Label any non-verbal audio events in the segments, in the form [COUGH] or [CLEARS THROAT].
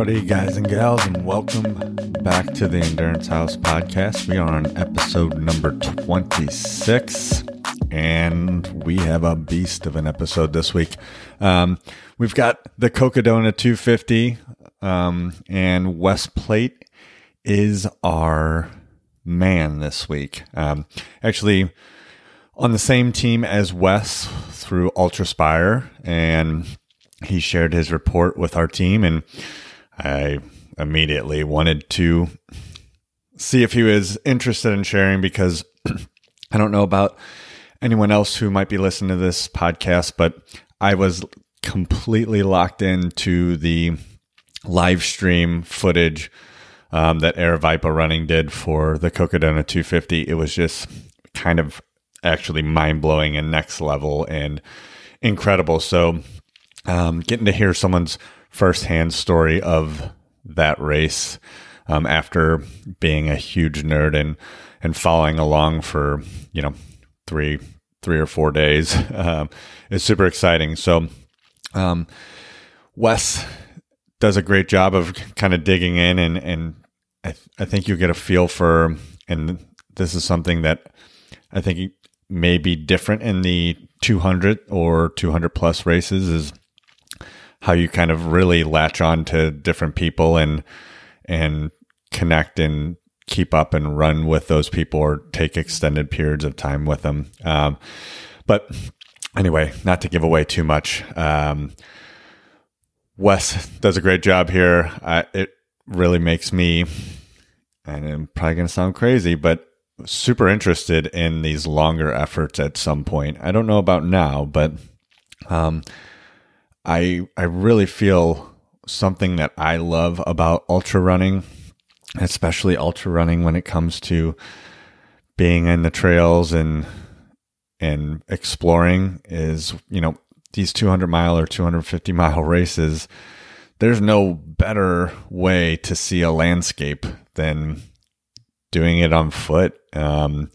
Howdy, guys and gals, and welcome back to the Endurance House podcast. We are on episode number 26, and we have a beast of an episode this week. Um, we've got the Cocodona 250, um, and Wes Plate is our man this week. Um, actually, on the same team as Wes through Ultraspire, and he shared his report with our team, and I immediately wanted to see if he was interested in sharing because [CLEARS THROAT] I don't know about anyone else who might be listening to this podcast, but I was completely locked into the live stream footage um, that Aravaipa Running did for the Cocodona 250. It was just kind of actually mind blowing and next level and incredible. So, um, getting to hear someone's firsthand story of that race um, after being a huge nerd and and following along for you know three three or four days [LAUGHS] um, is super exciting. So, um, Wes does a great job of kind of digging in and and I, th- I think you get a feel for and this is something that I think may be different in the 200 or 200 plus races is how you kind of really latch on to different people and and connect and keep up and run with those people or take extended periods of time with them. Um, but anyway, not to give away too much. Um, Wes does a great job here. Uh, it really makes me, and I'm probably going to sound crazy, but super interested in these longer efforts at some point. I don't know about now, but um, I I really feel something that I love about ultra running, especially ultra running when it comes to being in the trails and and exploring is, you know, these 200 mile or 250 mile races, there's no better way to see a landscape than doing it on foot. Um,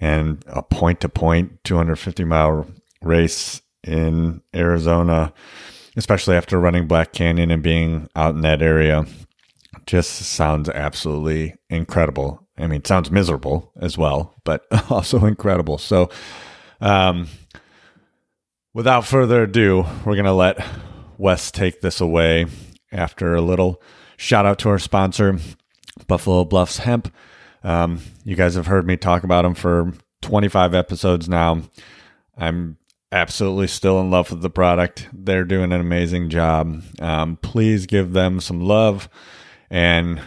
and a point to point 250 mile race in Arizona, especially after running Black Canyon and being out in that area, just sounds absolutely incredible. I mean, sounds miserable as well, but [LAUGHS] also incredible. So, um, without further ado, we're going to let Wes take this away after a little shout out to our sponsor, Buffalo Bluffs Hemp. Um, you guys have heard me talk about them for 25 episodes now. I'm absolutely still in love with the product. They're doing an amazing job. Um, please give them some love and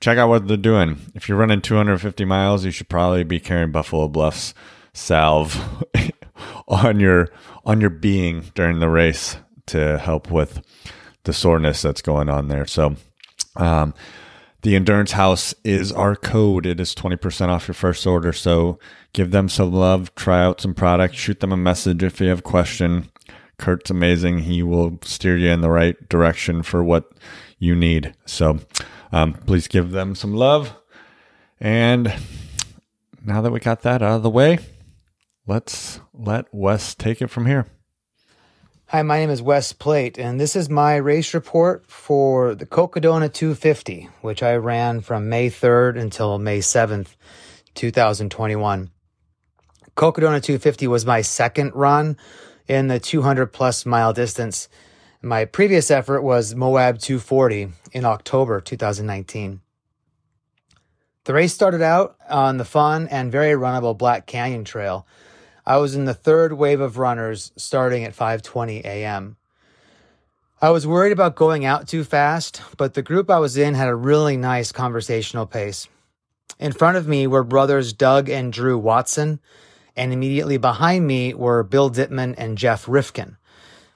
check out what they're doing. If you're running 250 miles, you should probably be carrying Buffalo Bluffs salve [LAUGHS] on your on your being during the race to help with the soreness that's going on there. So, um, the Endurance House is our code. It is 20% off your first order. So give them some love, try out some products, shoot them a message if you have a question. Kurt's amazing. He will steer you in the right direction for what you need. So um, please give them some love. And now that we got that out of the way, let's let Wes take it from here. Hi, my name is Wes Plate, and this is my race report for the Cocodona 250, which I ran from May 3rd until May 7th, 2021. Cocodona 250 was my second run in the 200 plus mile distance. My previous effort was Moab 240 in October 2019. The race started out on the fun and very runnable Black Canyon Trail I was in the third wave of runners starting at 5:20 a.m. I was worried about going out too fast, but the group I was in had a really nice conversational pace. In front of me were brothers Doug and Drew Watson, and immediately behind me were Bill Dittman and Jeff Rifkin.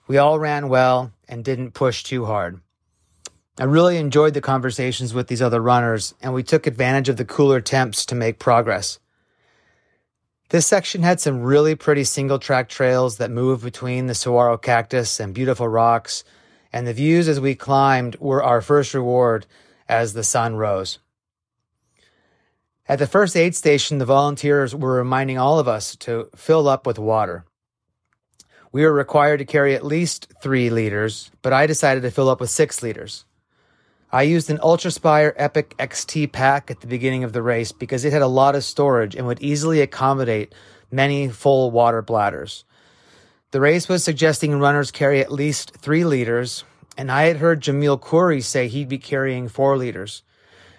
We all ran well and didn't push too hard. I really enjoyed the conversations with these other runners, and we took advantage of the cooler temps to make progress. This section had some really pretty single track trails that moved between the saguaro cactus and beautiful rocks, and the views as we climbed were our first reward as the sun rose. At the first aid station, the volunteers were reminding all of us to fill up with water. We were required to carry at least three liters, but I decided to fill up with six liters. I used an Ultraspire Epic XT pack at the beginning of the race because it had a lot of storage and would easily accommodate many full water bladders. The race was suggesting runners carry at least three liters, and I had heard Jamil Coury say he'd be carrying four liters.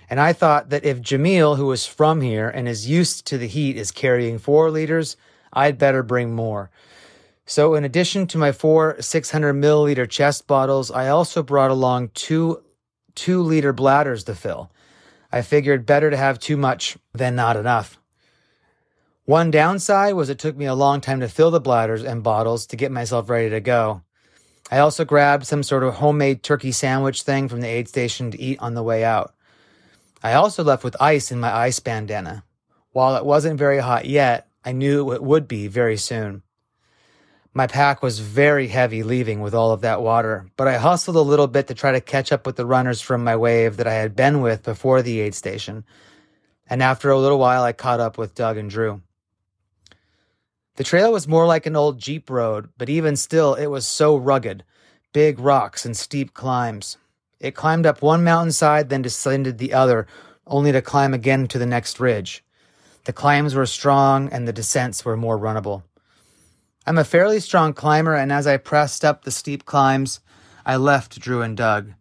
And I thought that if Jamil, who is from here and is used to the heat, is carrying four liters, I'd better bring more. So, in addition to my four 600 milliliter chest bottles, I also brought along two two liter bladders to fill. I figured better to have too much than not enough. One downside was it took me a long time to fill the bladders and bottles to get myself ready to go. I also grabbed some sort of homemade turkey sandwich thing from the aid station to eat on the way out. I also left with ice in my ice bandana. While it wasn't very hot yet, I knew it would be very soon. My pack was very heavy leaving with all of that water, but I hustled a little bit to try to catch up with the runners from my wave that I had been with before the aid station. And after a little while, I caught up with Doug and Drew. The trail was more like an old Jeep road, but even still, it was so rugged big rocks and steep climbs. It climbed up one mountainside, then descended the other, only to climb again to the next ridge. The climbs were strong and the descents were more runnable. I'm a fairly strong climber, and as I pressed up the steep climbs, I left Drew and Doug.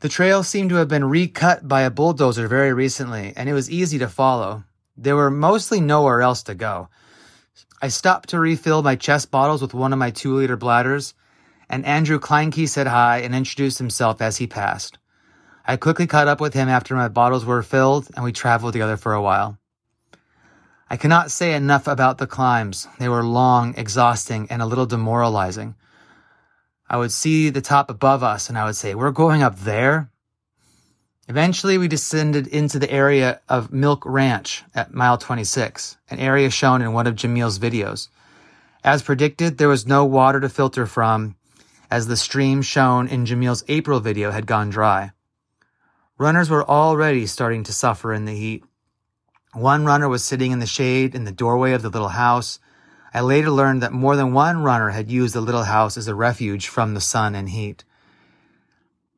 The trail seemed to have been recut by a bulldozer very recently, and it was easy to follow. There were mostly nowhere else to go. I stopped to refill my chest bottles with one of my two liter bladders and Andrew Kleinke said hi and introduced himself as he passed. I quickly caught up with him after my bottles were filled and we traveled together for a while. I cannot say enough about the climbs. They were long, exhausting, and a little demoralizing. I would see the top above us and I would say, We're going up there? Eventually, we descended into the area of Milk Ranch at mile 26, an area shown in one of Jamil's videos. As predicted, there was no water to filter from, as the stream shown in Jamil's April video had gone dry. Runners were already starting to suffer in the heat. One runner was sitting in the shade in the doorway of the little house. I later learned that more than one runner had used the little house as a refuge from the sun and heat.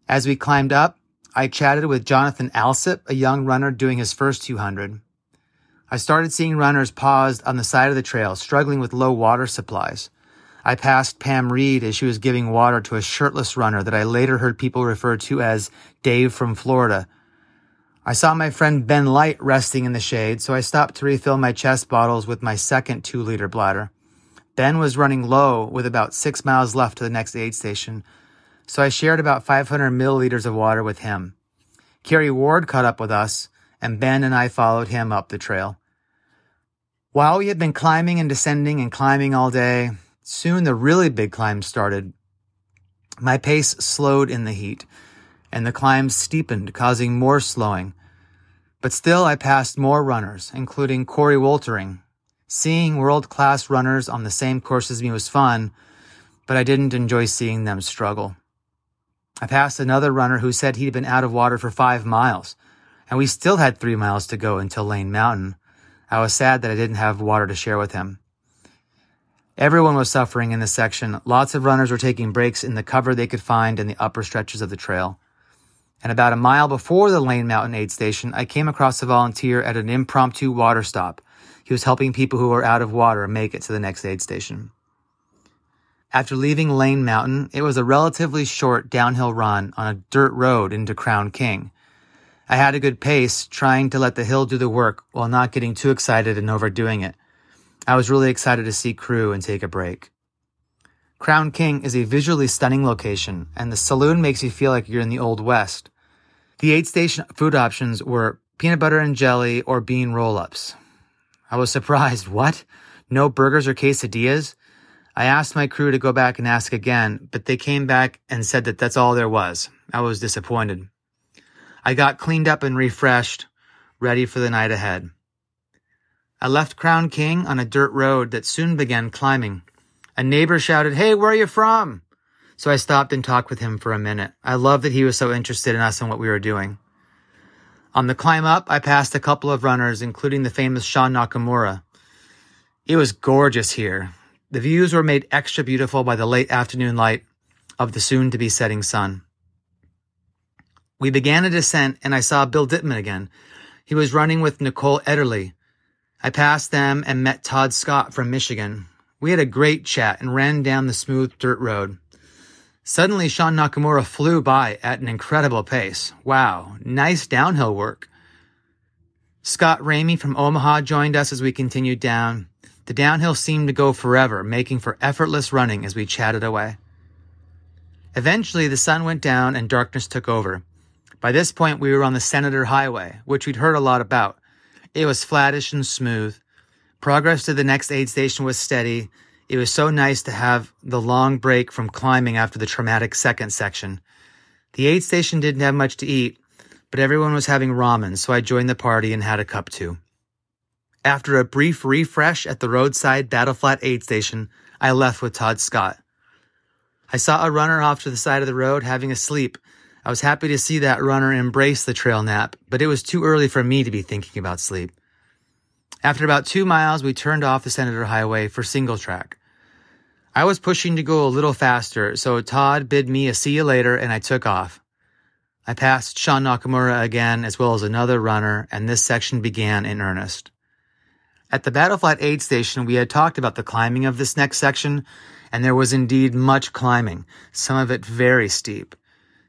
As we climbed up, I chatted with Jonathan Alsip, a young runner doing his first 200. I started seeing runners paused on the side of the trail, struggling with low water supplies. I passed Pam Reed as she was giving water to a shirtless runner that I later heard people refer to as Dave from Florida. I saw my friend Ben Light resting in the shade, so I stopped to refill my chest bottles with my second two liter bladder. Ben was running low with about six miles left to the next aid station, so I shared about 500 milliliters of water with him. Kerry Ward caught up with us, and Ben and I followed him up the trail. While we had been climbing and descending and climbing all day, Soon the really big climb started. My pace slowed in the heat, and the climb steepened, causing more slowing. But still, I passed more runners, including Corey Woltering. Seeing world class runners on the same course as me was fun, but I didn't enjoy seeing them struggle. I passed another runner who said he'd been out of water for five miles, and we still had three miles to go until Lane Mountain. I was sad that I didn't have water to share with him. Everyone was suffering in this section. Lots of runners were taking breaks in the cover they could find in the upper stretches of the trail. And about a mile before the Lane Mountain Aid Station, I came across a volunteer at an impromptu water stop. He was helping people who were out of water make it to the next aid station. After leaving Lane Mountain, it was a relatively short downhill run on a dirt road into Crown King. I had a good pace, trying to let the hill do the work while not getting too excited and overdoing it. I was really excited to see crew and take a break. Crown King is a visually stunning location, and the saloon makes you feel like you're in the Old West. The aid station food options were peanut butter and jelly or bean roll ups. I was surprised. [LAUGHS] What? No burgers or quesadillas? I asked my crew to go back and ask again, but they came back and said that that's all there was. I was disappointed. I got cleaned up and refreshed, ready for the night ahead. I left Crown King on a dirt road that soon began climbing. A neighbor shouted, Hey, where are you from? So I stopped and talked with him for a minute. I loved that he was so interested in us and what we were doing. On the climb up, I passed a couple of runners, including the famous Sean Nakamura. It was gorgeous here. The views were made extra beautiful by the late afternoon light of the soon to be setting sun. We began a descent and I saw Bill Dittman again. He was running with Nicole Ederle. I passed them and met Todd Scott from Michigan. We had a great chat and ran down the smooth dirt road. Suddenly, Sean Nakamura flew by at an incredible pace. Wow, nice downhill work. Scott Ramey from Omaha joined us as we continued down. The downhill seemed to go forever, making for effortless running as we chatted away. Eventually, the sun went down and darkness took over. By this point, we were on the Senator Highway, which we'd heard a lot about. It was flattish and smooth. Progress to the next aid station was steady. It was so nice to have the long break from climbing after the traumatic second section. The aid station didn't have much to eat, but everyone was having ramen, so I joined the party and had a cup too. After a brief refresh at the roadside Battle Flat aid station, I left with Todd Scott. I saw a runner off to the side of the road having a sleep. I was happy to see that runner embrace the trail nap, but it was too early for me to be thinking about sleep. After about two miles, we turned off the Senator Highway for single track. I was pushing to go a little faster, so Todd bid me a see you later and I took off. I passed Sean Nakamura again, as well as another runner, and this section began in earnest. At the Battle Flat aid station, we had talked about the climbing of this next section, and there was indeed much climbing, some of it very steep.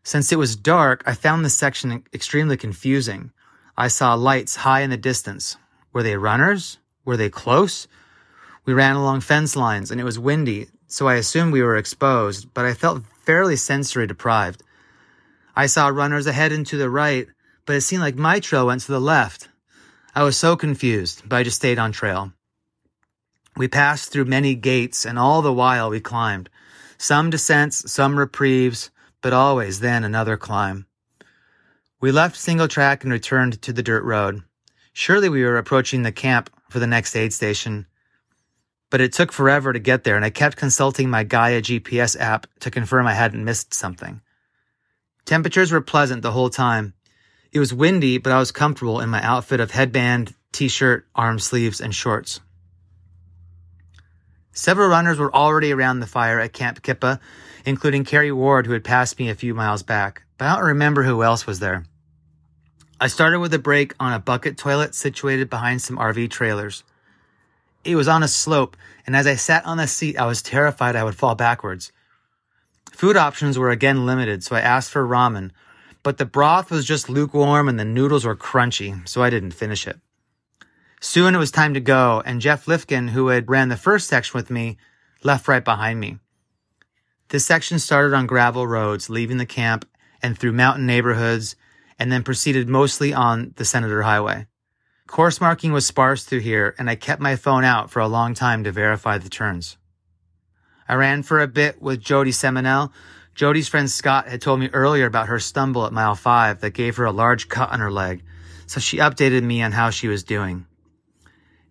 Since it was dark, I found this section extremely confusing. I saw lights high in the distance, were they runners? Were they close? We ran along fence lines and it was windy, so I assumed we were exposed, but I felt fairly sensory deprived. I saw runners ahead and to the right, but it seemed like my trail went to the left. I was so confused, but I just stayed on trail. We passed through many gates, and all the while we climbed. Some descents, some reprieves, but always then another climb. We left single track and returned to the dirt road. Surely we were approaching the camp for the next aid station. But it took forever to get there, and I kept consulting my Gaia GPS app to confirm I hadn't missed something. Temperatures were pleasant the whole time. It was windy, but I was comfortable in my outfit of headband, t-shirt, arm sleeves, and shorts. Several runners were already around the fire at Camp Kippa, including Kerry Ward, who had passed me a few miles back, but I don't remember who else was there. I started with a break on a bucket toilet situated behind some RV trailers. It was on a slope, and as I sat on the seat, I was terrified I would fall backwards. Food options were again limited, so I asked for ramen, but the broth was just lukewarm and the noodles were crunchy, so I didn't finish it. Soon it was time to go, and Jeff Rifkin, who had ran the first section with me, left right behind me. This section started on gravel roads, leaving the camp and through mountain neighborhoods and then proceeded mostly on the Senator Highway. Course marking was sparse through here, and I kept my phone out for a long time to verify the turns. I ran for a bit with Jody Seminell. Jody's friend Scott had told me earlier about her stumble at mile five that gave her a large cut on her leg, so she updated me on how she was doing.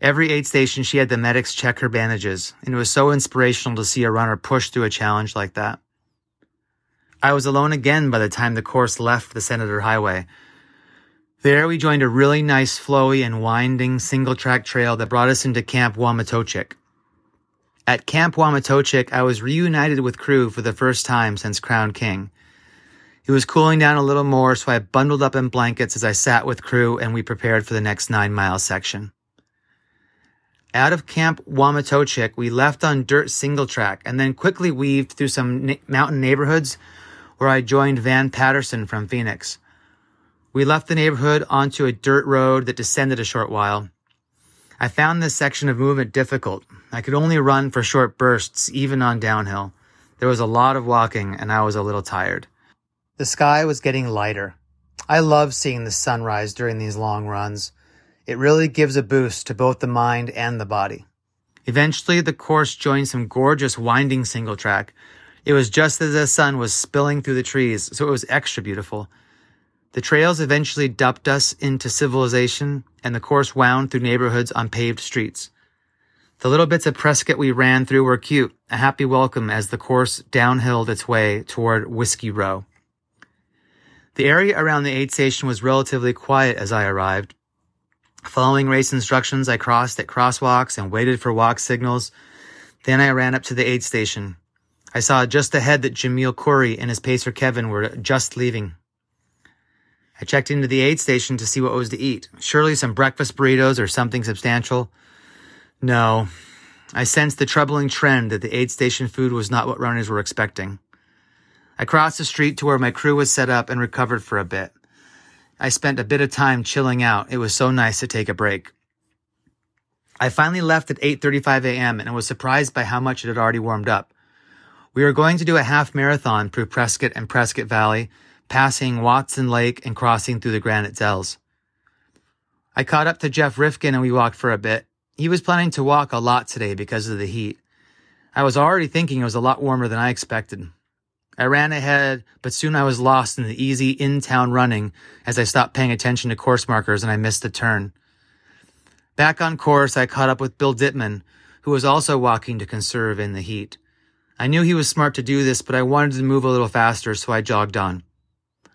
Every aid station, she had the medics check her bandages, and it was so inspirational to see a runner push through a challenge like that. I was alone again by the time the course left the Senator Highway. There we joined a really nice, flowy, and winding single track trail that brought us into Camp Wamatochik. At Camp Wamatochik, I was reunited with crew for the first time since Crown King. It was cooling down a little more, so I bundled up in blankets as I sat with crew and we prepared for the next nine mile section. Out of Camp Wamatochik, we left on dirt single track and then quickly weaved through some na- mountain neighborhoods where I joined Van Patterson from Phoenix. We left the neighborhood onto a dirt road that descended a short while. I found this section of movement difficult. I could only run for short bursts, even on downhill. There was a lot of walking, and I was a little tired. The sky was getting lighter. I love seeing the sunrise during these long runs. It really gives a boost to both the mind and the body. Eventually, the course joined some gorgeous winding single track, it was just as the sun was spilling through the trees, so it was extra beautiful. The trails eventually dumped us into civilization, and the course wound through neighborhoods on paved streets. The little bits of Prescott we ran through were cute, a happy welcome as the course downhilled its way toward Whiskey Row. The area around the aid station was relatively quiet as I arrived. Following race instructions, I crossed at crosswalks and waited for walk signals. Then I ran up to the aid station. I saw just ahead that Jamil Coury and his pacer Kevin were just leaving. I checked into the aid station to see what was to eat. Surely some breakfast burritos or something substantial. No. I sensed the troubling trend that the aid station food was not what runners were expecting. I crossed the street to where my crew was set up and recovered for a bit. I spent a bit of time chilling out. It was so nice to take a break. I finally left at 8:35 a.m. and was surprised by how much it had already warmed up. We were going to do a half marathon through Prescott and Prescott Valley, passing Watson Lake and crossing through the Granite Dells. I caught up to Jeff Rifkin and we walked for a bit. He was planning to walk a lot today because of the heat. I was already thinking it was a lot warmer than I expected. I ran ahead, but soon I was lost in the easy in-town running as I stopped paying attention to course markers and I missed a turn. Back on course, I caught up with Bill Dittman, who was also walking to conserve in the heat. I knew he was smart to do this, but I wanted to move a little faster, so I jogged on.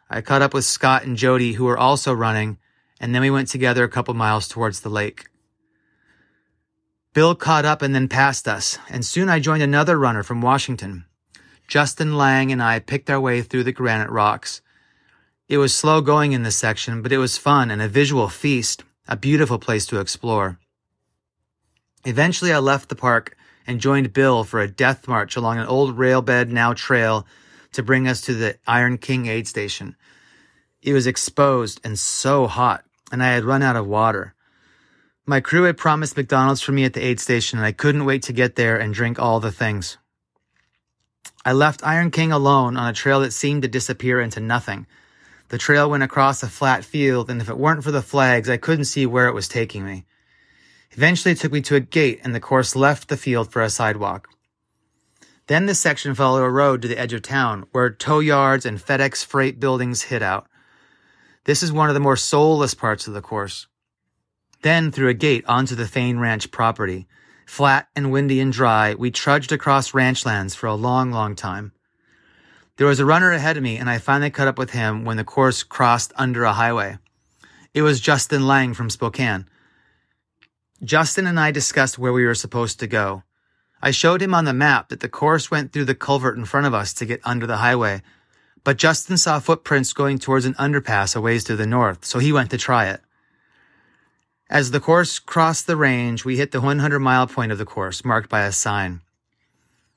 I caught up with Scott and Jody, who were also running, and then we went together a couple miles towards the lake. Bill caught up and then passed us, and soon I joined another runner from Washington. Justin Lang and I picked our way through the granite rocks. It was slow going in this section, but it was fun and a visual feast, a beautiful place to explore. Eventually, I left the park and joined Bill for a death march along an old railbed now trail to bring us to the Iron King aid station. It was exposed and so hot, and I had run out of water. My crew had promised McDonald's for me at the aid station, and I couldn't wait to get there and drink all the things. I left Iron King alone on a trail that seemed to disappear into nothing. The trail went across a flat field, and if it weren't for the flags, I couldn't see where it was taking me. Eventually, it took me to a gate, and the course left the field for a sidewalk. Then this section followed a road to the edge of town, where tow yards and FedEx freight buildings hid out. This is one of the more soulless parts of the course. Then, through a gate onto the Fain Ranch property, Flat and windy and dry, we trudged across ranchlands for a long, long time. There was a runner ahead of me, and I finally caught up with him when the course crossed under a highway. It was Justin Lang from Spokane. Justin and I discussed where we were supposed to go. I showed him on the map that the course went through the culvert in front of us to get under the highway, but Justin saw footprints going towards an underpass a ways to the north, so he went to try it. As the course crossed the range, we hit the 100 mile point of the course, marked by a sign.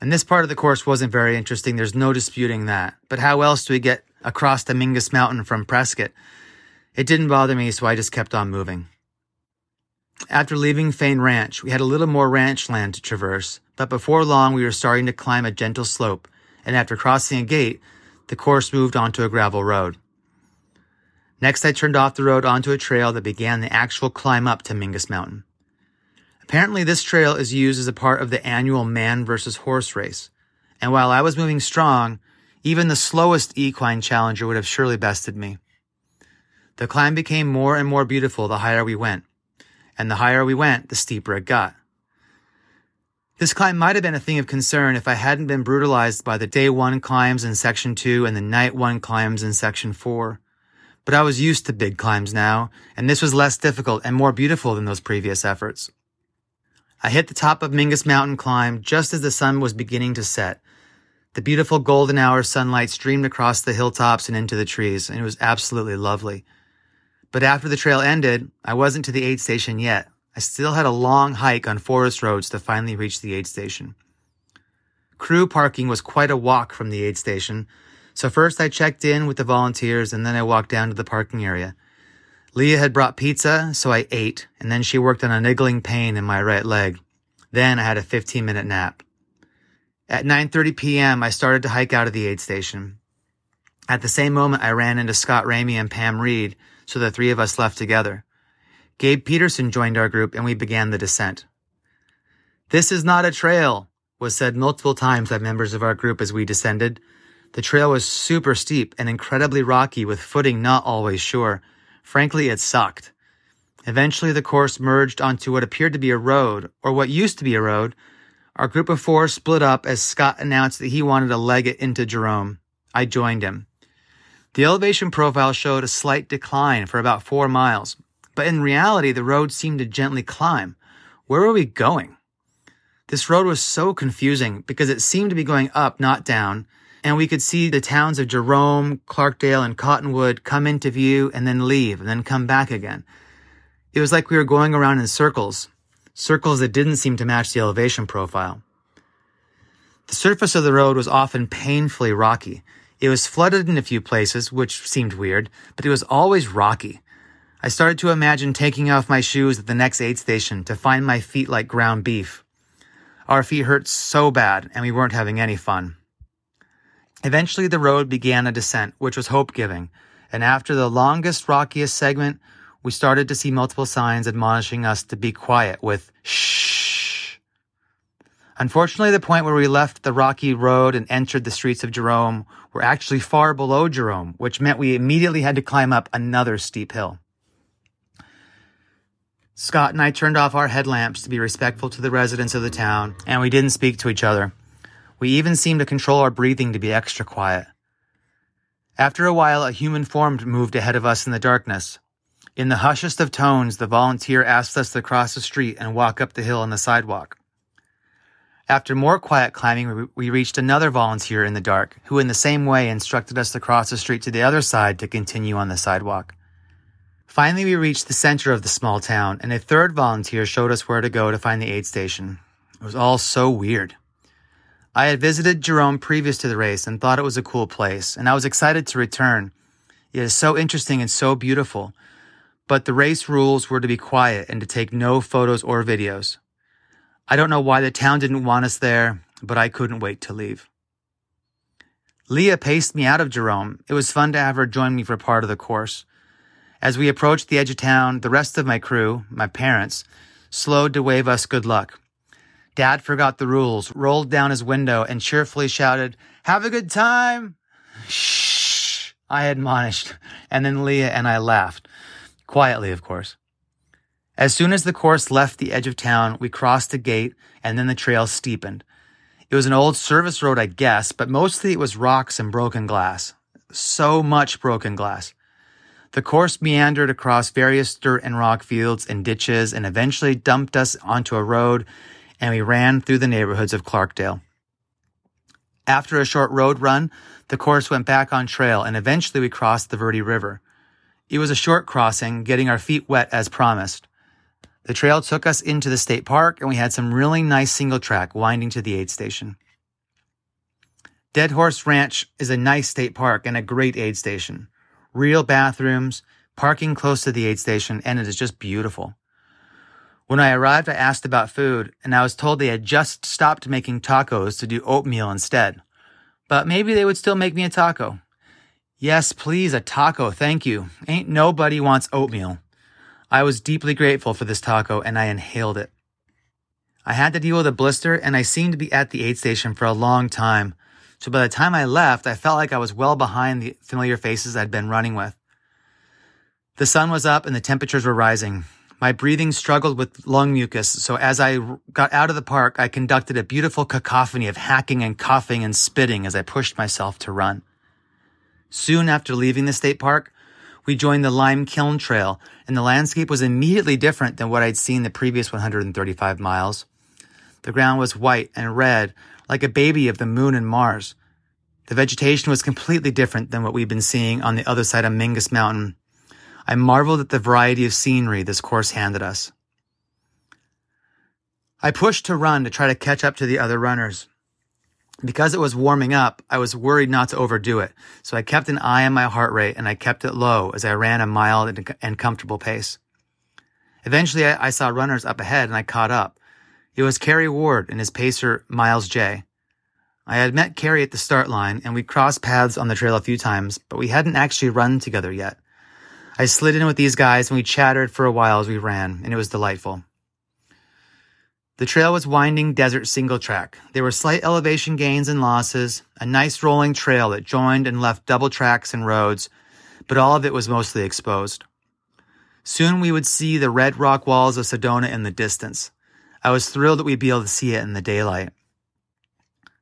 And this part of the course wasn't very interesting. There's no disputing that. But how else do we get across the Mingus Mountain from Prescott? It didn't bother me, so I just kept on moving. After leaving Fain Ranch, we had a little more ranch land to traverse, but before long we were starting to climb a gentle slope, and after crossing a gate, the course moved onto a gravel road. Next, I turned off the road onto a trail that began the actual climb up to Mingus Mountain. Apparently, this trail is used as a part of the annual man versus horse race. And while I was moving strong, even the slowest equine challenger would have surely bested me. The climb became more and more beautiful the higher we went. And the higher we went, the steeper it got. This climb might have been a thing of concern if I hadn't been brutalized by the day one climbs in section two and the night one climbs in section four but I was used to big climbs now, and this was less difficult and more beautiful than those previous efforts. I hit the top of Mingus Mountain climb just as the sun was beginning to set. The beautiful golden hour sunlight streamed across the hilltops and into the trees, and it was absolutely lovely. But after the trail ended, I wasn't to the aid station yet. I still had a long hike on forest roads to finally reach the aid station. Crew parking was quite a walk from the aid station, so first I checked in with the volunteers and then I walked down to the parking area. Leah had brought pizza, so I ate, and then she worked on a niggling pain in my right leg. Then I had a 15 minute nap. At 9.30 p.m., I started to hike out of the aid station. At the same moment, I ran into Scott Ramey and Pam Reed, so the three of us left together. Gabe Peterson joined our group and we began the descent. This is not a trail, was said multiple times by members of our group as we descended, the trail was super steep and incredibly rocky with footing not always sure. Frankly, it sucked. Eventually, the course merged onto what appeared to be a road, or what used to be a road. Our group of four split up as Scott announced that he wanted to leg it into Jerome. I joined him. The elevation profile showed a slight decline for about four miles, but in reality, the road seemed to gently climb. Where were we going? This road was so confusing because it seemed to be going up, not down, and we could see the towns of Jerome, Clarkdale, and Cottonwood come into view and then leave and then come back again. It was like we were going around in circles, circles that didn't seem to match the elevation profile. The surface of the road was often painfully rocky. It was flooded in a few places, which seemed weird, but it was always rocky. I started to imagine taking off my shoes at the next aid station to find my feet like ground beef. Our feet hurt so bad, and we weren't having any fun. Eventually, the road began a descent, which was hope giving, and after the longest, rockiest segment, we started to see multiple signs admonishing us to be quiet with shh. Unfortunately, the point where we left the rocky road and entered the streets of Jerome were actually far below Jerome, which meant we immediately had to climb up another steep hill. Scott and I turned off our headlamps to be respectful to the residents of the town, and we didn't speak to each other. We even seemed to control our breathing to be extra quiet. After a while, a human form moved ahead of us in the darkness. In the hushest of tones, the volunteer asked us to cross the street and walk up the hill on the sidewalk. After more quiet climbing, we reached another volunteer in the dark, who in the same way instructed us to cross the street to the other side to continue on the sidewalk. Finally, we reached the center of the small town, and a third volunteer showed us where to go to find the aid station. It was all so weird. I had visited Jerome previous to the race and thought it was a cool place, and I was excited to return. It is so interesting and so beautiful. But the race rules were to be quiet and to take no photos or videos. I don't know why the town didn't want us there, but I couldn't wait to leave. Leah paced me out of Jerome. It was fun to have her join me for part of the course. As we approached the edge of town, the rest of my crew, my parents, slowed to wave us good luck. Dad forgot the rules, rolled down his window, and cheerfully shouted, Have a good time! Shh, I admonished, and then Leah and I laughed. Quietly, of course. As soon as the course left the edge of town, we crossed a gate, and then the trail steepened. It was an old service road, I guess, but mostly it was rocks and broken glass. So much broken glass. The course meandered across various dirt and rock fields and ditches and eventually dumped us onto a road and we ran through the neighborhoods of Clarkdale. After a short road run, the course went back on trail and eventually we crossed the Verde River. It was a short crossing, getting our feet wet as promised. The trail took us into the state park and we had some really nice single track winding to the aid station. Dead Horse Ranch is a nice state park and a great aid station. Real bathrooms, parking close to the aid station, and it is just beautiful. When I arrived, I asked about food, and I was told they had just stopped making tacos to do oatmeal instead. But maybe they would still make me a taco. Yes, please, a taco, thank you. Ain't nobody wants oatmeal. I was deeply grateful for this taco, and I inhaled it. I had to deal with a blister, and I seemed to be at the aid station for a long time. So by the time I left, I felt like I was well behind the familiar faces I'd been running with. The sun was up and the temperatures were rising. My breathing struggled with lung mucus, so as I got out of the park, I conducted a beautiful cacophony of hacking and coughing and spitting as I pushed myself to run. Soon after leaving the state park, we joined the Lime Kiln Trail, and the landscape was immediately different than what I'd seen the previous 135 miles. The ground was white and red, like a baby of the moon and Mars. The vegetation was completely different than what we'd been seeing on the other side of Mingus Mountain, I marveled at the variety of scenery this course handed us. I pushed to run to try to catch up to the other runners. Because it was warming up, I was worried not to overdo it, so I kept an eye on my heart rate and I kept it low as I ran a mild and comfortable pace. Eventually, I saw runners up ahead and I caught up. It was Kerry Ward and his pacer, Miles J. I had met Kerry at the start line and we'd crossed paths on the trail a few times, but we hadn't actually run together yet. I slid in with these guys and we chattered for a while as we ran, and it was delightful. The trail was winding desert single track. There were slight elevation gains and losses, a nice rolling trail that joined and left double tracks and roads, but all of it was mostly exposed. Soon we would see the red rock walls of Sedona in the distance. I was thrilled that we'd be able to see it in the daylight.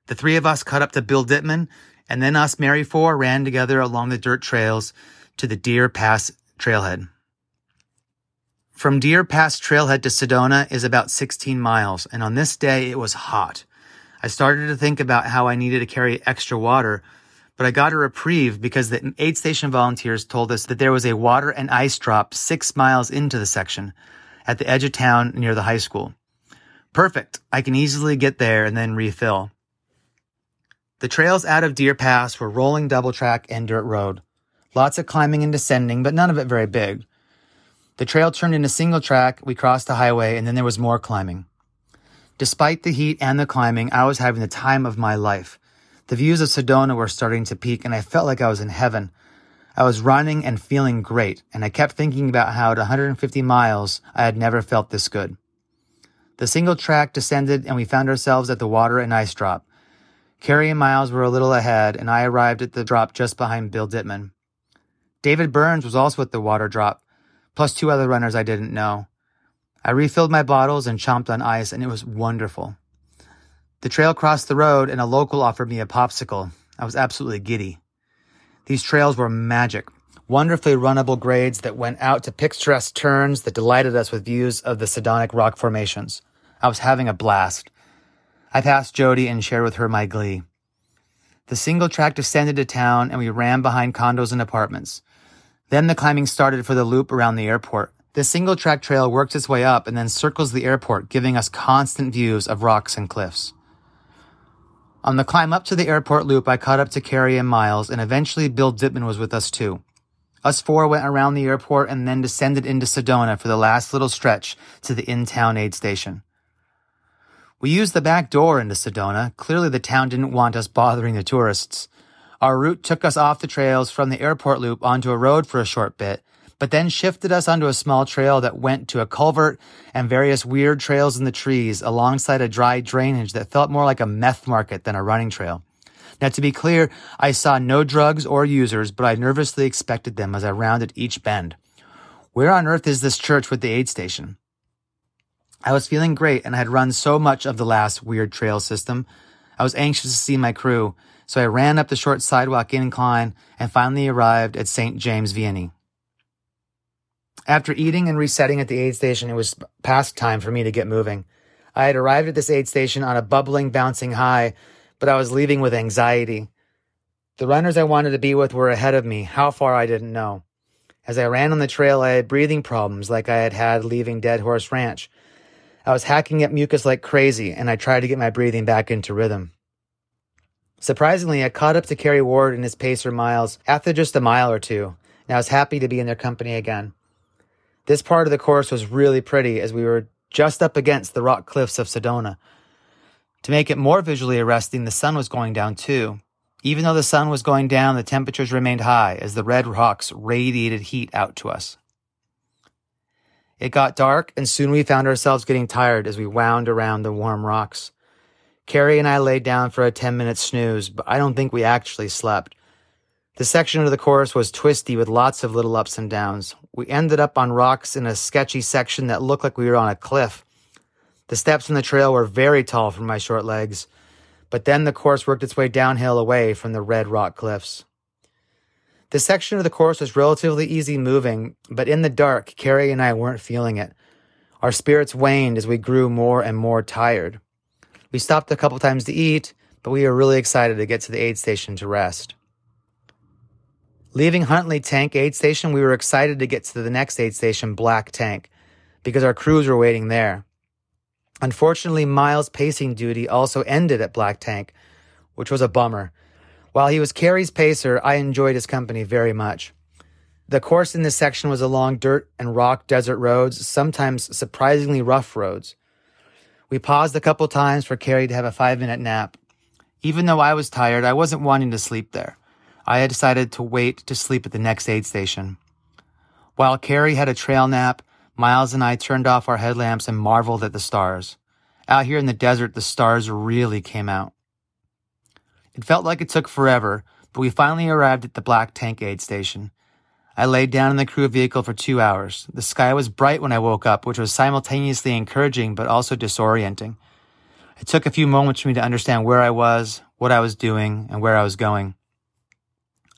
The three of us cut up to Bill Dittman, and then us Merry Four ran together along the dirt trails to the Deer Pass Trailhead. From Deer Pass Trailhead to Sedona is about 16 miles, and on this day it was hot. I started to think about how I needed to carry extra water, but I got a reprieve because the aid station volunteers told us that there was a water and ice drop six miles into the section at the edge of town near the high school. Perfect. I can easily get there and then refill. The trails out of Deer Pass were rolling double track and dirt road. Lots of climbing and descending, but none of it very big. The trail turned into single track, we crossed the highway, and then there was more climbing. Despite the heat and the climbing, I was having the time of my life. The views of Sedona were starting to peak, and I felt like I was in heaven. I was running and feeling great, and I kept thinking about how at 150 miles, I had never felt this good. The single track descended, and we found ourselves at the water and ice drop. Kerry and Miles were a little ahead, and I arrived at the drop just behind Bill Dittman. David Burns was also at the water drop, plus two other runners I didn't know. I refilled my bottles and chomped on ice, and it was wonderful. The trail crossed the road, and a local offered me a popsicle. I was absolutely giddy. These trails were magic, wonderfully runnable grades that went out to picturesque turns that delighted us with views of the Sedonic rock formations. I was having a blast. I passed Jody and shared with her my glee. The single track descended to town, and we ran behind condos and apartments. Then the climbing started for the loop around the airport. The single track trail works its way up and then circles the airport, giving us constant views of rocks and cliffs. On the climb up to the airport loop, I caught up to Kerry and Miles, and eventually Bill Dittman was with us too. Us four went around the airport and then descended into Sedona for the last little stretch to the in-town aid station. We used the back door into Sedona. Clearly the town didn't want us bothering the tourists. Our route took us off the trails from the airport loop onto a road for a short bit, but then shifted us onto a small trail that went to a culvert and various weird trails in the trees alongside a dry drainage that felt more like a meth market than a running trail. Now, to be clear, I saw no drugs or users, but I nervously expected them as I rounded each bend. Where on earth is this church with the aid station? I was feeling great and I had run so much of the last weird trail system. I was anxious to see my crew, so I ran up the short sidewalk incline and finally arrived at St. James Vianney. After eating and resetting at the aid station, it was past time for me to get moving. I had arrived at this aid station on a bubbling, bouncing high, but I was leaving with anxiety. The runners I wanted to be with were ahead of me, how far I didn't know. As I ran on the trail, I had breathing problems like I had had leaving Dead Horse Ranch. I was hacking at mucus like crazy, and I tried to get my breathing back into rhythm. Surprisingly, I caught up to Kerry Ward and his pacer Miles after just a mile or two, and I was happy to be in their company again. This part of the course was really pretty as we were just up against the rock cliffs of Sedona. To make it more visually arresting, the sun was going down too. Even though the sun was going down, the temperatures remained high as the red rocks radiated heat out to us. It got dark, and soon we found ourselves getting tired as we wound around the warm rocks. Kerry and I laid down for a 10 minute snooze, but I don't think we actually slept. The section of the course was twisty with lots of little ups and downs. We ended up on rocks in a sketchy section that looked like we were on a cliff. The steps in the trail were very tall for my short legs, but then the course worked its way downhill away from the red rock cliffs. The section of the course was relatively easy moving, but in the dark, Kerry and I weren't feeling it. Our spirits waned as we grew more and more tired. We stopped a couple times to eat, but we were really excited to get to the aid station to rest. Leaving Huntley Tank Aid Station, we were excited to get to the next aid station, Black Tank, because our crews were waiting there. Unfortunately, Miles' pacing duty also ended at Black Tank, which was a bummer. While he was Kerry's pacer, I enjoyed his company very much. The course in this section was along dirt and rock desert roads, sometimes surprisingly rough roads. We paused a couple times for Kerry to have a five minute nap. Even though I was tired, I wasn't wanting to sleep there. I had decided to wait to sleep at the next aid station. While Kerry had a trail nap, Miles and I turned off our headlamps and marveled at the stars. Out here in the desert, the stars really came out. It felt like it took forever, but we finally arrived at the Black Tank Aid Station. I laid down in the crew vehicle for two hours. The sky was bright when I woke up, which was simultaneously encouraging but also disorienting. It took a few moments for me to understand where I was, what I was doing, and where I was going.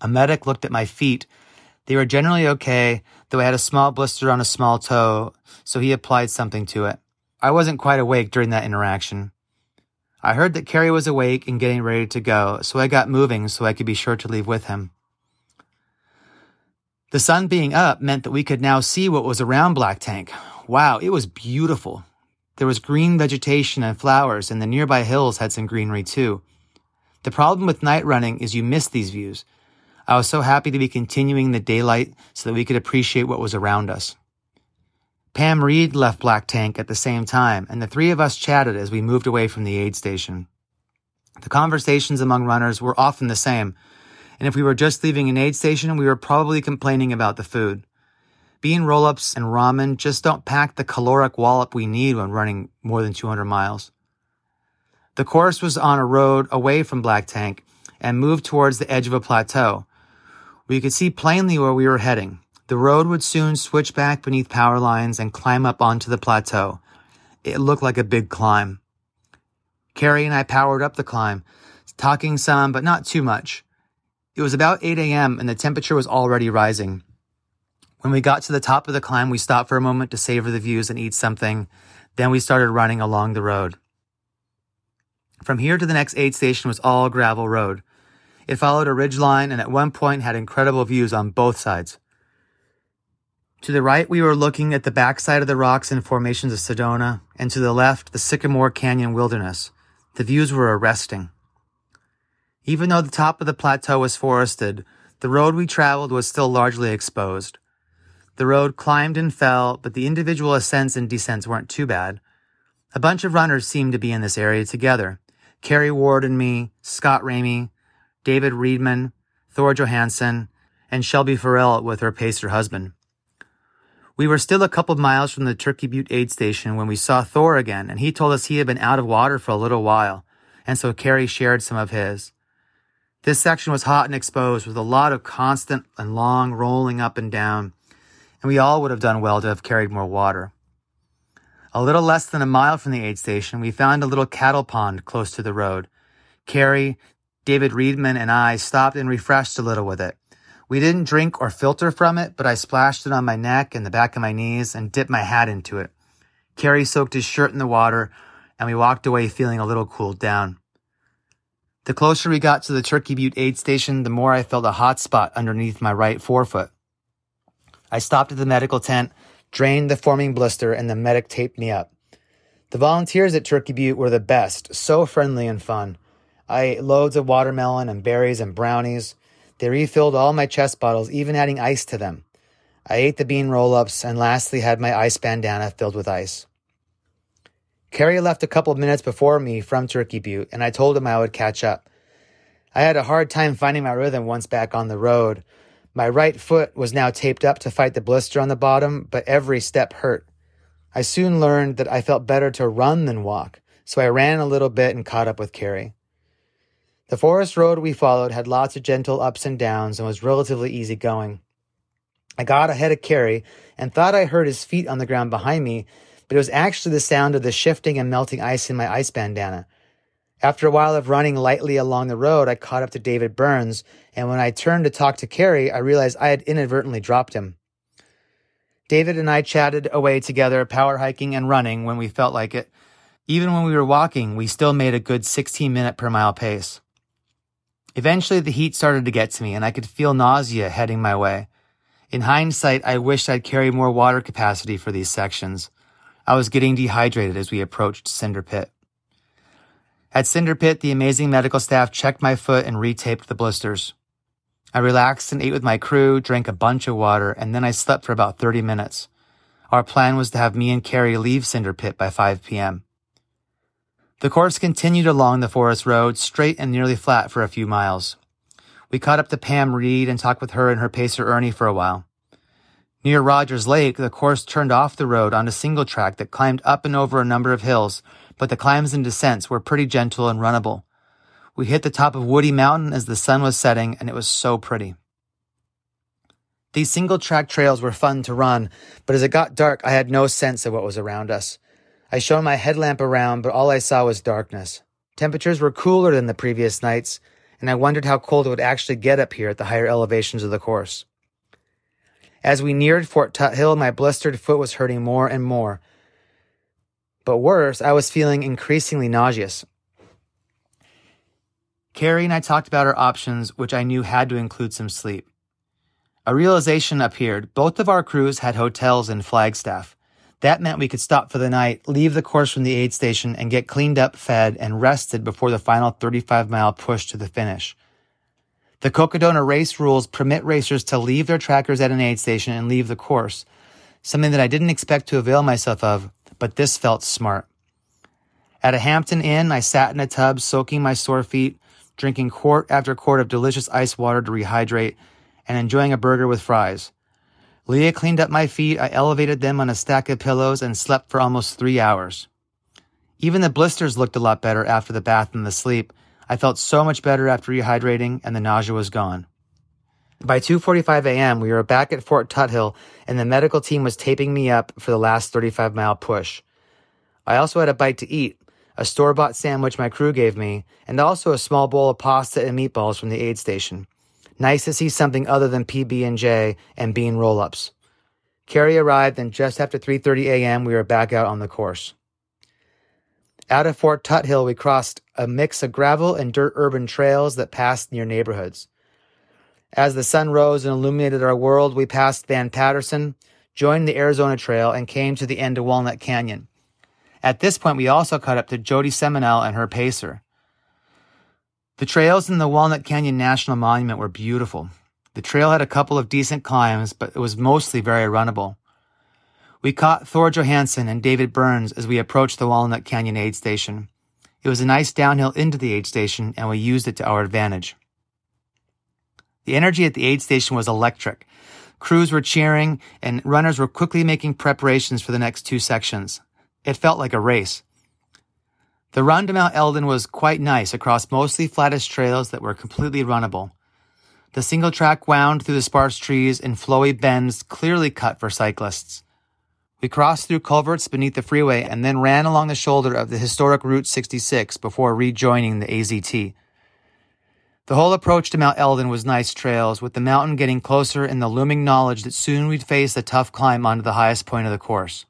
A medic looked at my feet. They were generally okay, though I had a small blister on a small toe, so he applied something to it. I wasn't quite awake during that interaction. I heard that Kerry was awake and getting ready to go, so I got moving so I could be sure to leave with him. The sun being up meant that we could now see what was around Black Tank. Wow, it was beautiful. There was green vegetation and flowers, and the nearby hills had some greenery too. The problem with night running is you miss these views. I was so happy to be continuing the daylight so that we could appreciate what was around us. Pam Reed left Black Tank at the same time, and the three of us chatted as we moved away from the aid station. The conversations among runners were often the same, and if we were just leaving an aid station, we were probably complaining about the food. Bean roll ups and ramen just don't pack the caloric wallop we need when running more than 200 miles. The course was on a road away from Black Tank and moved towards the edge of a plateau. We could see plainly where we were heading. The road would soon switch back beneath power lines and climb up onto the plateau. It looked like a big climb. Kerry and I powered up the climb, talking some, but not too much. It was about 8 a.m. and the temperature was already rising. When we got to the top of the climb, we stopped for a moment to savor the views and eat something. Then we started running along the road. From here to the next aid station was all gravel road. It followed a ridge line and at one point had incredible views on both sides. To the right, we were looking at the backside of the rocks and formations of Sedona, and to the left, the Sycamore Canyon wilderness. The views were arresting. Even though the top of the plateau was forested, the road we traveled was still largely exposed. The road climbed and fell, but the individual ascents and descents weren't too bad. A bunch of runners seemed to be in this area together. Kerry Ward and me, Scott Ramey, David Reedman, Thor Johansson, and Shelby Farrell with her pacer husband. We were still a couple miles from the Turkey Butte aid station when we saw Thor again, and he told us he had been out of water for a little while, and so Kerry shared some of his. This section was hot and exposed with a lot of constant and long rolling up and down, and we all would have done well to have carried more water. A little less than a mile from the aid station, we found a little cattle pond close to the road. Kerry, David Reedman, and I stopped and refreshed a little with it. We didn't drink or filter from it, but I splashed it on my neck and the back of my knees and dipped my hat into it. Kerry soaked his shirt in the water, and we walked away feeling a little cooled down. The closer we got to the Turkey Butte aid station, the more I felt a hot spot underneath my right forefoot. I stopped at the medical tent, drained the forming blister, and the medic taped me up. The volunteers at Turkey Butte were the best, so friendly and fun. I ate loads of watermelon and berries and brownies. They refilled all my chest bottles, even adding ice to them. I ate the bean roll ups and lastly had my ice bandana filled with ice. Kerry left a couple of minutes before me from Turkey Butte, and I told him I would catch up. I had a hard time finding my rhythm once back on the road. My right foot was now taped up to fight the blister on the bottom, but every step hurt. I soon learned that I felt better to run than walk, so I ran a little bit and caught up with Kerry. The forest road we followed had lots of gentle ups and downs and was relatively easy going. I got ahead of Kerry and thought I heard his feet on the ground behind me, but it was actually the sound of the shifting and melting ice in my ice bandana. After a while of running lightly along the road, I caught up to David Burns, and when I turned to talk to Kerry, I realized I had inadvertently dropped him. David and I chatted away together, power hiking and running when we felt like it. Even when we were walking, we still made a good 16 minute per mile pace. Eventually, the heat started to get to me, and I could feel nausea heading my way. In hindsight, I wished I'd carried more water capacity for these sections. I was getting dehydrated as we approached Cinder Pit. At Cinder Pit, the amazing medical staff checked my foot and retaped the blisters. I relaxed and ate with my crew, drank a bunch of water, and then I slept for about 30 minutes. Our plan was to have me and Kerry leave Cinder Pit by 5 p.m. The course continued along the forest road, straight and nearly flat for a few miles. We caught up to Pam Reed and talked with her and her pacer Ernie for a while. Near Rogers Lake, the course turned off the road on a single track that climbed up and over a number of hills, but the climbs and descents were pretty gentle and runnable. We hit the top of Woody Mountain as the sun was setting, and it was so pretty. These single track trails were fun to run, but as it got dark, I had no sense of what was around us. I shone my headlamp around, but all I saw was darkness. Temperatures were cooler than the previous nights, and I wondered how cold it would actually get up here at the higher elevations of the course. As we neared Fort Tuthill, my blistered foot was hurting more and more. But worse, I was feeling increasingly nauseous. Kerry and I talked about our options, which I knew had to include some sleep. A realization appeared. Both of our crews had hotels in Flagstaff. That meant we could stop for the night, leave the course from the aid station, and get cleaned up, fed, and rested before the final 35 mile push to the finish. The Cocodona race rules permit racers to leave their trackers at an aid station and leave the course, something that I didn't expect to avail myself of, but this felt smart. At a Hampton Inn, I sat in a tub soaking my sore feet, drinking quart after quart of delicious ice water to rehydrate, and enjoying a burger with fries. Leah cleaned up my feet, I elevated them on a stack of pillows, and slept for almost three hours. Even the blisters looked a lot better after the bath and the sleep. I felt so much better after rehydrating, and the nausea was gone. By 2:45 a.m., we were back at Fort Tuthill, and the medical team was taping me up for the last 35 mile push. I also had a bite to eat, a store bought sandwich my crew gave me, and also a small bowl of pasta and meatballs from the aid station. Nice to see something other than PB&J and bean roll-ups. Kerry arrived and just after 3:30 a.m. we were back out on the course. Out of Fort Tuthill, we crossed a mix of gravel and dirt urban trails that passed near neighborhoods. As the sun rose and illuminated our world, we passed Van Patterson, joined the Arizona Trail, and came to the end of Walnut Canyon. At this point, we also caught up to Jody Seminel and her pacer. The trails in the Walnut Canyon National Monument were beautiful. The trail had a couple of decent climbs, but it was mostly very runnable. We caught Thor Johansson and David Burns as we approached the Walnut Canyon aid station. It was a nice downhill into the aid station, and we used it to our advantage. The energy at the aid station was electric. Crews were cheering, and runners were quickly making preparations for the next two sections. It felt like a race. The run to Mount Elden was quite nice across mostly flattish trails that were completely runnable. The single track wound through the sparse trees in flowy bends clearly cut for cyclists. We crossed through culverts beneath the freeway and then ran along the shoulder of the historic Route 66 before rejoining the AZT. The whole approach to Mount Elden was nice trails, with the mountain getting closer and the looming knowledge that soon we'd face a tough climb onto the highest point of the course.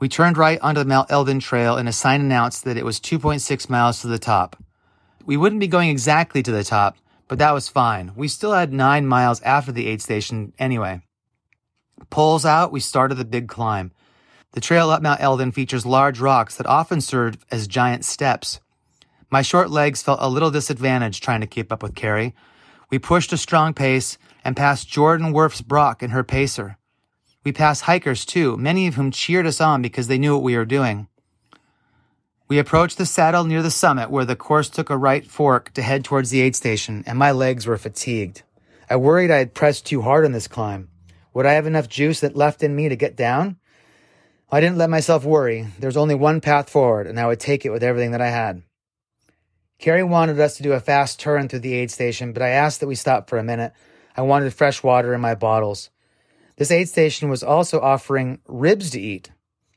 We turned right onto the Mount Elden Trail and a sign announced that it was 2.6 miles to the top. We wouldn't be going exactly to the top, but that was fine. We still had nine miles after the aid station anyway. Poles out, we started the big climb. The trail up Mount Elden features large rocks that often serve as giant steps. My short legs felt a little disadvantaged trying to keep up with Kerry. We pushed a strong pace and passed Jordan Wirfs Brock and her pacer. We passed hikers too, many of whom cheered us on because they knew what we were doing. We approached the saddle near the summit where the course took a right fork to head towards the aid station, and my legs were fatigued. I worried I had pressed too hard on this climb. Would I have enough juice that left in me to get down? I didn't let myself worry. There was only one path forward, and I would take it with everything that I had. Kerry wanted us to do a fast turn through the aid station, but I asked that we stop for a minute. I wanted fresh water in my bottles. This aid station was also offering ribs to eat.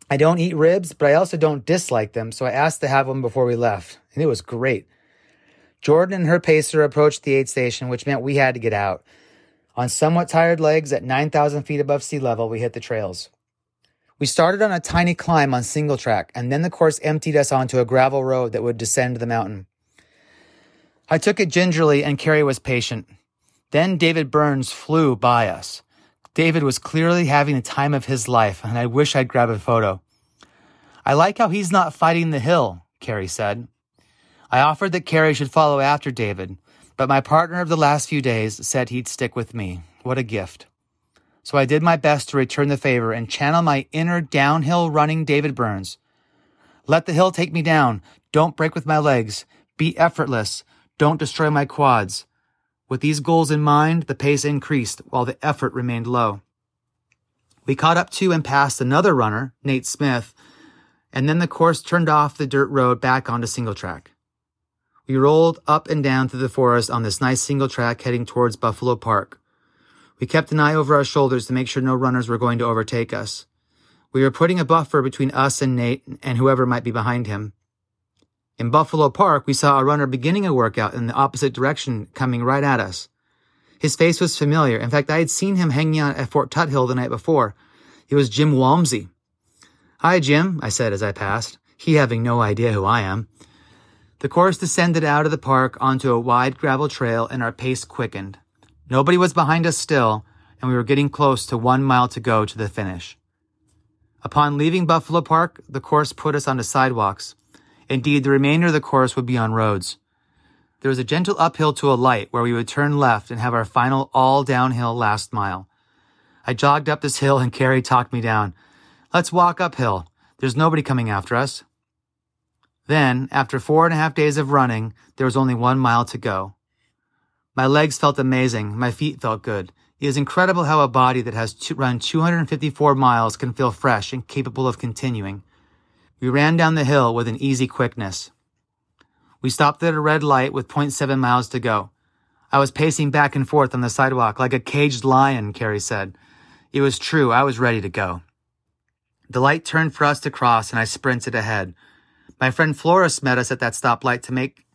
I don't eat ribs, but I also don't dislike them, so I asked to have one before we left, and it was great. Jordan and her pacer approached the aid station, which meant we had to get out. On somewhat tired legs at 9,000 feet above sea level, we hit the trails. We started on a tiny climb on single track, and then the course emptied us onto a gravel road that would descend the mountain. I took it gingerly, and Kerry was patient. Then David Burns flew by us. David was clearly having the time of his life, and I wish I'd grab a photo. I like how he's not fighting the hill, Kerry said. I offered that Kerry should follow after David, but my partner of the last few days said he'd stick with me. What a gift. So I did my best to return the favor and channel my inner downhill running David Burns. Let the hill take me down. Don't break with my legs. Be effortless. Don't destroy my quads. With these goals in mind, the pace increased while the effort remained low. We caught up to and passed another runner, Nate Smith, and then the course turned off the dirt road back onto single track. We rolled up and down through the forest on this nice single track heading towards Buffalo Park. We kept an eye over our shoulders to make sure no runners were going to overtake us. We were putting a buffer between us and Nate and whoever might be behind him. In Buffalo Park, we saw a runner beginning a workout in the opposite direction coming right at us. His face was familiar. In fact, I had seen him hanging out at Fort Tuthill the night before. It was Jim Walmsley. Hi, Jim, I said as I passed, he having no idea who I am. The course descended out of the park onto a wide gravel trail and our pace quickened. Nobody was behind us still, and we were getting close to one mile to go to the finish. Upon leaving Buffalo Park, the course put us onto sidewalks. Indeed, the remainder of the course would be on roads. There was a gentle uphill to a light where we would turn left and have our final all downhill last mile. I jogged up this hill and Kerry talked me down. Let's walk uphill. There's nobody coming after us. Then, after four and a half days of running, there was only one mile to go. My legs felt amazing. My feet felt good. It is incredible how a body that has to run 254 miles can feel fresh and capable of continuing. We ran down the hill with an easy quickness. We stopped at a red light with 0.7 miles to go. I was pacing back and forth on the sidewalk like a caged lion, Kerry said. It was true. I was ready to go. The light turned for us to cross and I sprinted ahead. My friend Floris met us at that stoplight to make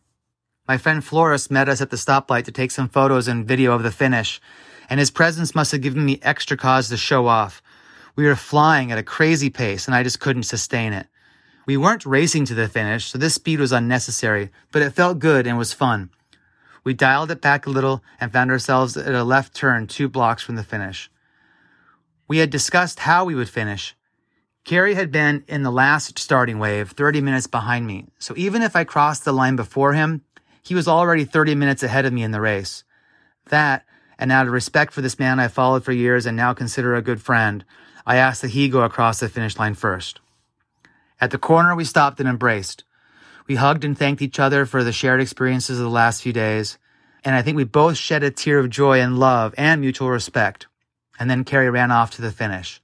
my friend Floris met us at the stoplight to take some photos and video of the finish, and his presence must have given me extra cause to show off. We were flying at a crazy pace, and I just couldn't sustain it. We weren't racing to the finish, so this speed was unnecessary, but it felt good and was fun. We dialed it back a little and found ourselves at a left turn two blocks from the finish. We had discussed how we would finish, Kerry had been in the last starting wave 30 minutes behind me, so even if I crossed the line before him, he was already 30 minutes ahead of me in the race. That, and out of respect for this man I followed for years and now consider a good friend, I asked that he go across the finish line first. At the corner, we stopped and embraced. We hugged and thanked each other for the shared experiences of the last few days, and I think we both shed a tear of joy and love and mutual respect. And then Kerry ran off to the finish.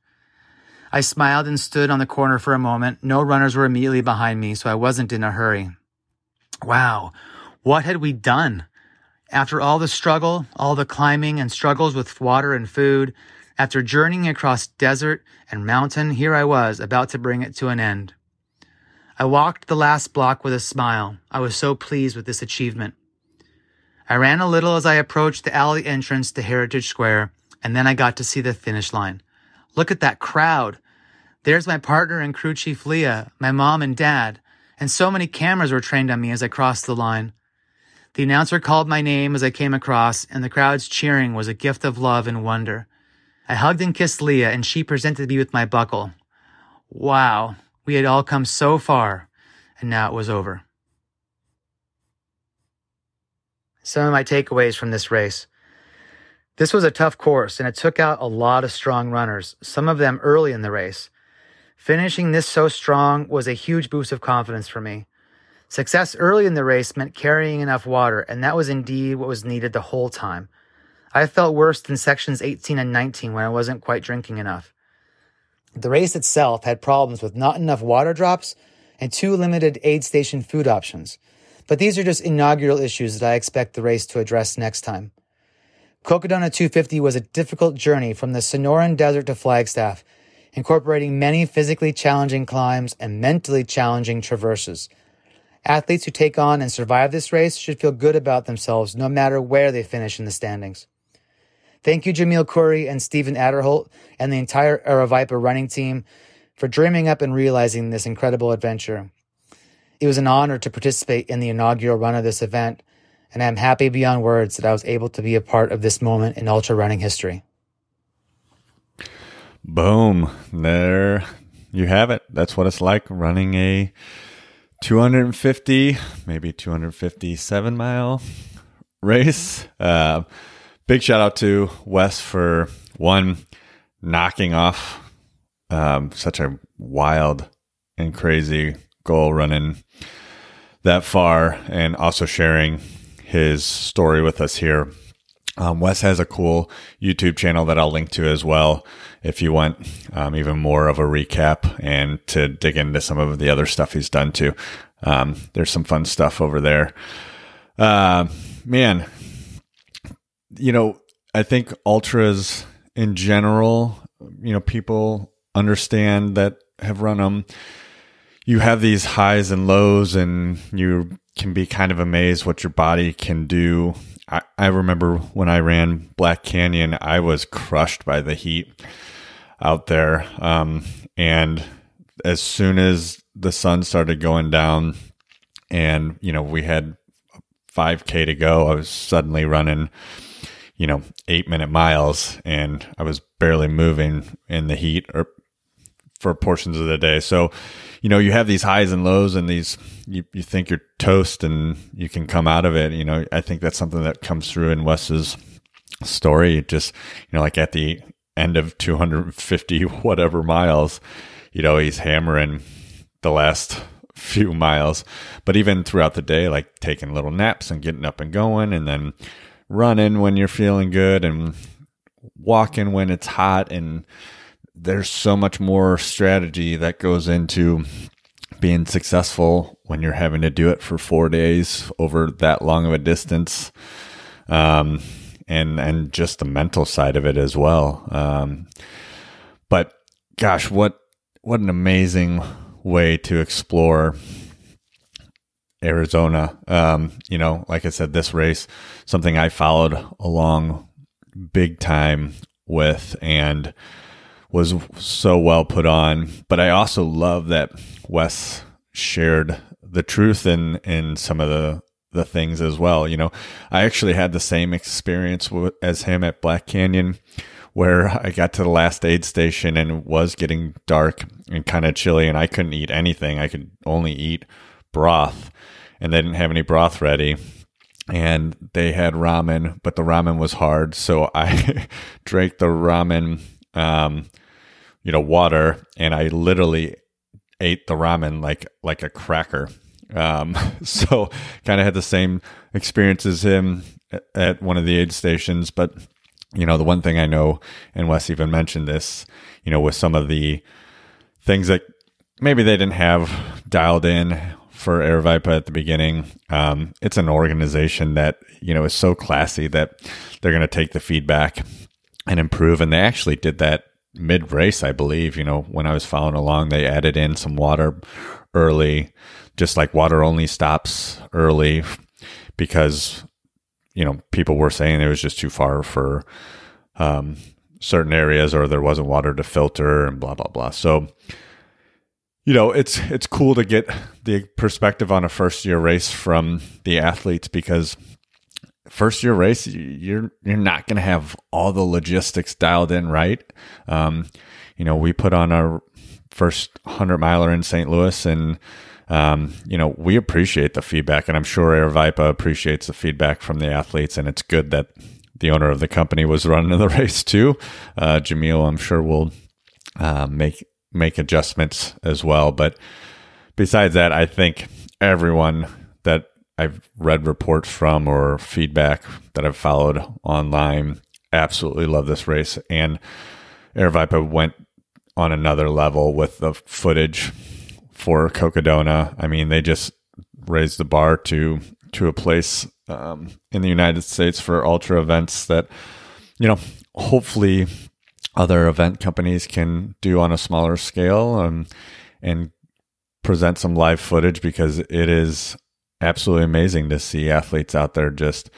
I smiled and stood on the corner for a moment. No runners were immediately behind me, so I wasn't in a hurry. Wow, what had we done? After all the struggle, all the climbing and struggles with water and food, after journeying across desert and mountain, here I was, about to bring it to an end. I walked the last block with a smile. I was so pleased with this achievement. I ran a little as I approached the alley entrance to Heritage Square, and then I got to see the finish line. Look at that crowd. There's my partner and crew chief Leah, my mom and dad, and so many cameras were trained on me as I crossed the line. The announcer called my name as I came across, and the crowd's cheering was a gift of love and wonder. I hugged and kissed Leah, and she presented me with my buckle. Wow, we had all come so far, and now it was over. Some of my takeaways from this race. This was a tough course, and it took out a lot of strong runners, some of them early in the race. Finishing this so strong was a huge boost of confidence for me. Success early in the race meant carrying enough water, and that was indeed what was needed the whole time. I felt worse than sections 18 and 19 when I wasn't quite drinking enough. The race itself had problems with not enough water drops and too limited aid station food options. But these are just inaugural issues that I expect the race to address next time. Cocodona 250 was a difficult journey from the Sonoran Desert to Flagstaff, incorporating many physically challenging climbs and mentally challenging traverses. Athletes who take on and survive this race should feel good about themselves no matter where they finish in the standings. Thank you, Jamil Coury and Steven Adderholt and the entire Aravaipa running team for dreaming up and realizing this incredible adventure. It was an honor to participate in the inaugural run of this event, and I'm happy beyond words that I was able to be a part of this moment in ultra running history. Boom. There you have it. That's what it's like running a 250, maybe 257 mile race. Uh, big shout out to Wes for one knocking off um, such a wild and crazy goal running that far and also sharing his story with us here um, Wes has a cool YouTube channel that I'll link to as well if you want um, even more of a recap and to dig into some of the other stuff he's done too. Um, there's some fun stuff over there. Uh, man, you know, I think ultras in general, you know, people understand that have run them. You have these highs and lows, and you can be kind of amazed what your body can do I, I remember when I ran Black Canyon, I was crushed by the heat out there. Um, and as soon as the sun started going down and you know we had 5k to go i was suddenly running you know 8 minute miles and i was barely moving in the heat or for portions of the day. So you know you have these highs and lows and these you, you think you're toast and you can come out of it. You know i think that's something that comes through in wes's story. Just you know like at the end of 250 [LAUGHS] whatever miles you know he's hammering the last [LAUGHS] few miles, but even throughout the day, like taking little naps and getting up and going, and then running when you're feeling good and walking when it's hot. And there's so much more strategy that goes into being successful when you're having to do it for four days over that long of a distance. Um, and, and just the mental side of it as well. Um, but gosh, what, what an amazing way to explore Arizona. Um, you know, like I said, this race, something I followed along big time with and was so well put on. But I also love that Wes shared the truth in in some of the the things as well. You know, I actually had the same experience w- as him at Black Canyon where I got to the last aid station and it was getting dark and kind of chilly and I couldn't eat anything. I could only eat broth and they didn't have any broth ready. And they had ramen, but the ramen was hard. So I [LAUGHS] drank the ramen, um, you know, water and I literally ate the ramen like, like a cracker. Um, [LAUGHS] so kind of had the same experience as him at one of the aid stations, but you know, the one thing I know, and Wes even mentioned this, you know, with some of the things that maybe they didn't have dialed in for Aravaipa at the beginning. Um, it's an organization that, you know, is so classy that they're going to take the feedback and improve. And they actually did that mid race, I believe. You know, when I was following along, they added in some water early, just like water only stops early because you know, people were saying it was just too far for um, certain areas or there wasn't water to filter and blah, blah, blah. So, you know, it's it's cool to get the perspective on a first year race from the athletes because first year race you're you're not going to have all the logistics dialed in right. Um, you know, we put on our first hundred miler in St. Louis and um, you know, we appreciate the feedback, and I'm sure Aravaipa appreciates the feedback from the athletes, and it's good that the owner of the company was running the [LAUGHS] race too. Uh, Jamil, I'm sure will uh, make make adjustments as well. But besides that, I think everyone that I've read reports from or feedback that I've followed online absolutely love this race, and Air Aravaipa went on another level with the footage for Cocodona. I mean, they just raised the bar to to a place um, in the United States for ultra events that you know hopefully other event companies can do on a smaller scale um, and present some live footage because it is absolutely amazing to see athletes out there just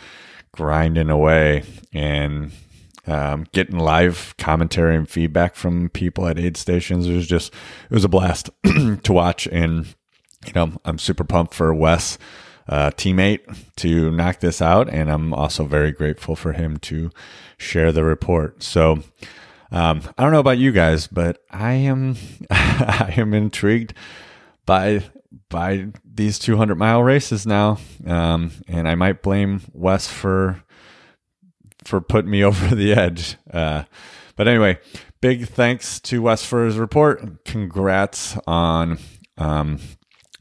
grinding away and um, getting live commentary and feedback from people at aid stations. It was just, it was a blast [CLEARS THROAT] to watch. And, you know, I'm super pumped for Wes, uh, teammate to knock this out. And I'm also very grateful for him to share the report. So, um, I don't know about you guys, but I am, [LAUGHS] I am intrigued by, by these 200 mile races now. Um, and I might blame Wes for, for putting me [LAUGHS] over the edge. Uh, but anyway, big thanks to Wes for his report. Congrats on um,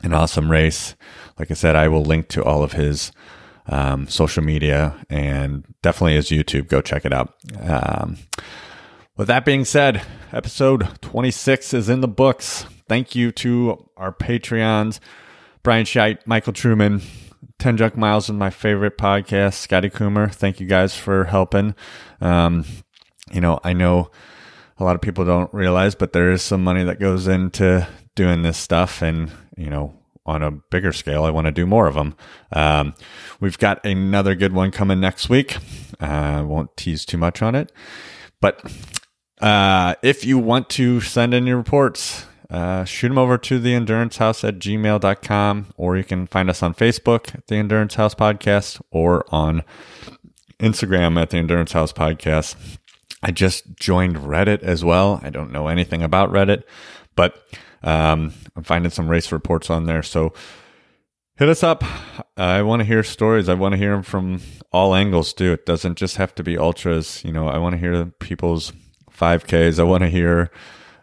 an awesome race. Like I said, I will link to all of his um, social media and definitely his YouTube. Go check it out. Um, with that being said, episode 26 is in the books. Thank you to our Patreons, Brian Scheit, Michael Truman, 10 Junk Miles and my favorite podcast. Scotty Coomer, thank you guys for helping. Um, you know, I know a lot of people don't realize, but there is some money that goes into doing this stuff. And, you know, on a bigger scale, I want to do more of them. Um, we've got another good one coming next week. Uh, I uh, won't tease too much on it. But uh, if you want to send in your reports, uh, shoot them over to the endurance house at gmail.com, or you can find us on Facebook the Endurance House Podcast or on Instagram at the Endurance House Podcast. I just joined Reddit as well. I don't know anything about Reddit, but um, I'm finding some race reports on there. So hit us up. I want to hear stories. I want to hear them from all angles too. It doesn't just have to be ultras. You know, I want to hear people's 5Ks. I want to hear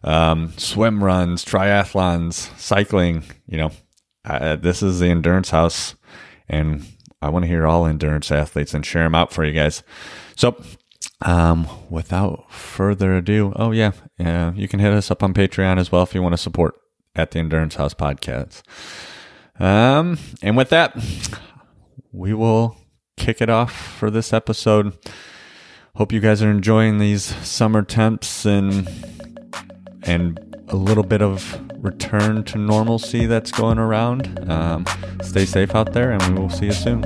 um, swim runs, triathlons, cycling. You know, uh, this is the endurance house, and I want to hear all endurance athletes and share them out for you guys. So, um, without further ado, oh yeah, yeah, you can hit us up on Patreon as well if you want to support at the Endurance House podcast. Um, and with that, we will kick it off for this episode. Hope you guys are enjoying these summer temps and and a little bit of return to normalcy that's going around. Um, stay safe out there, and we will see you soon.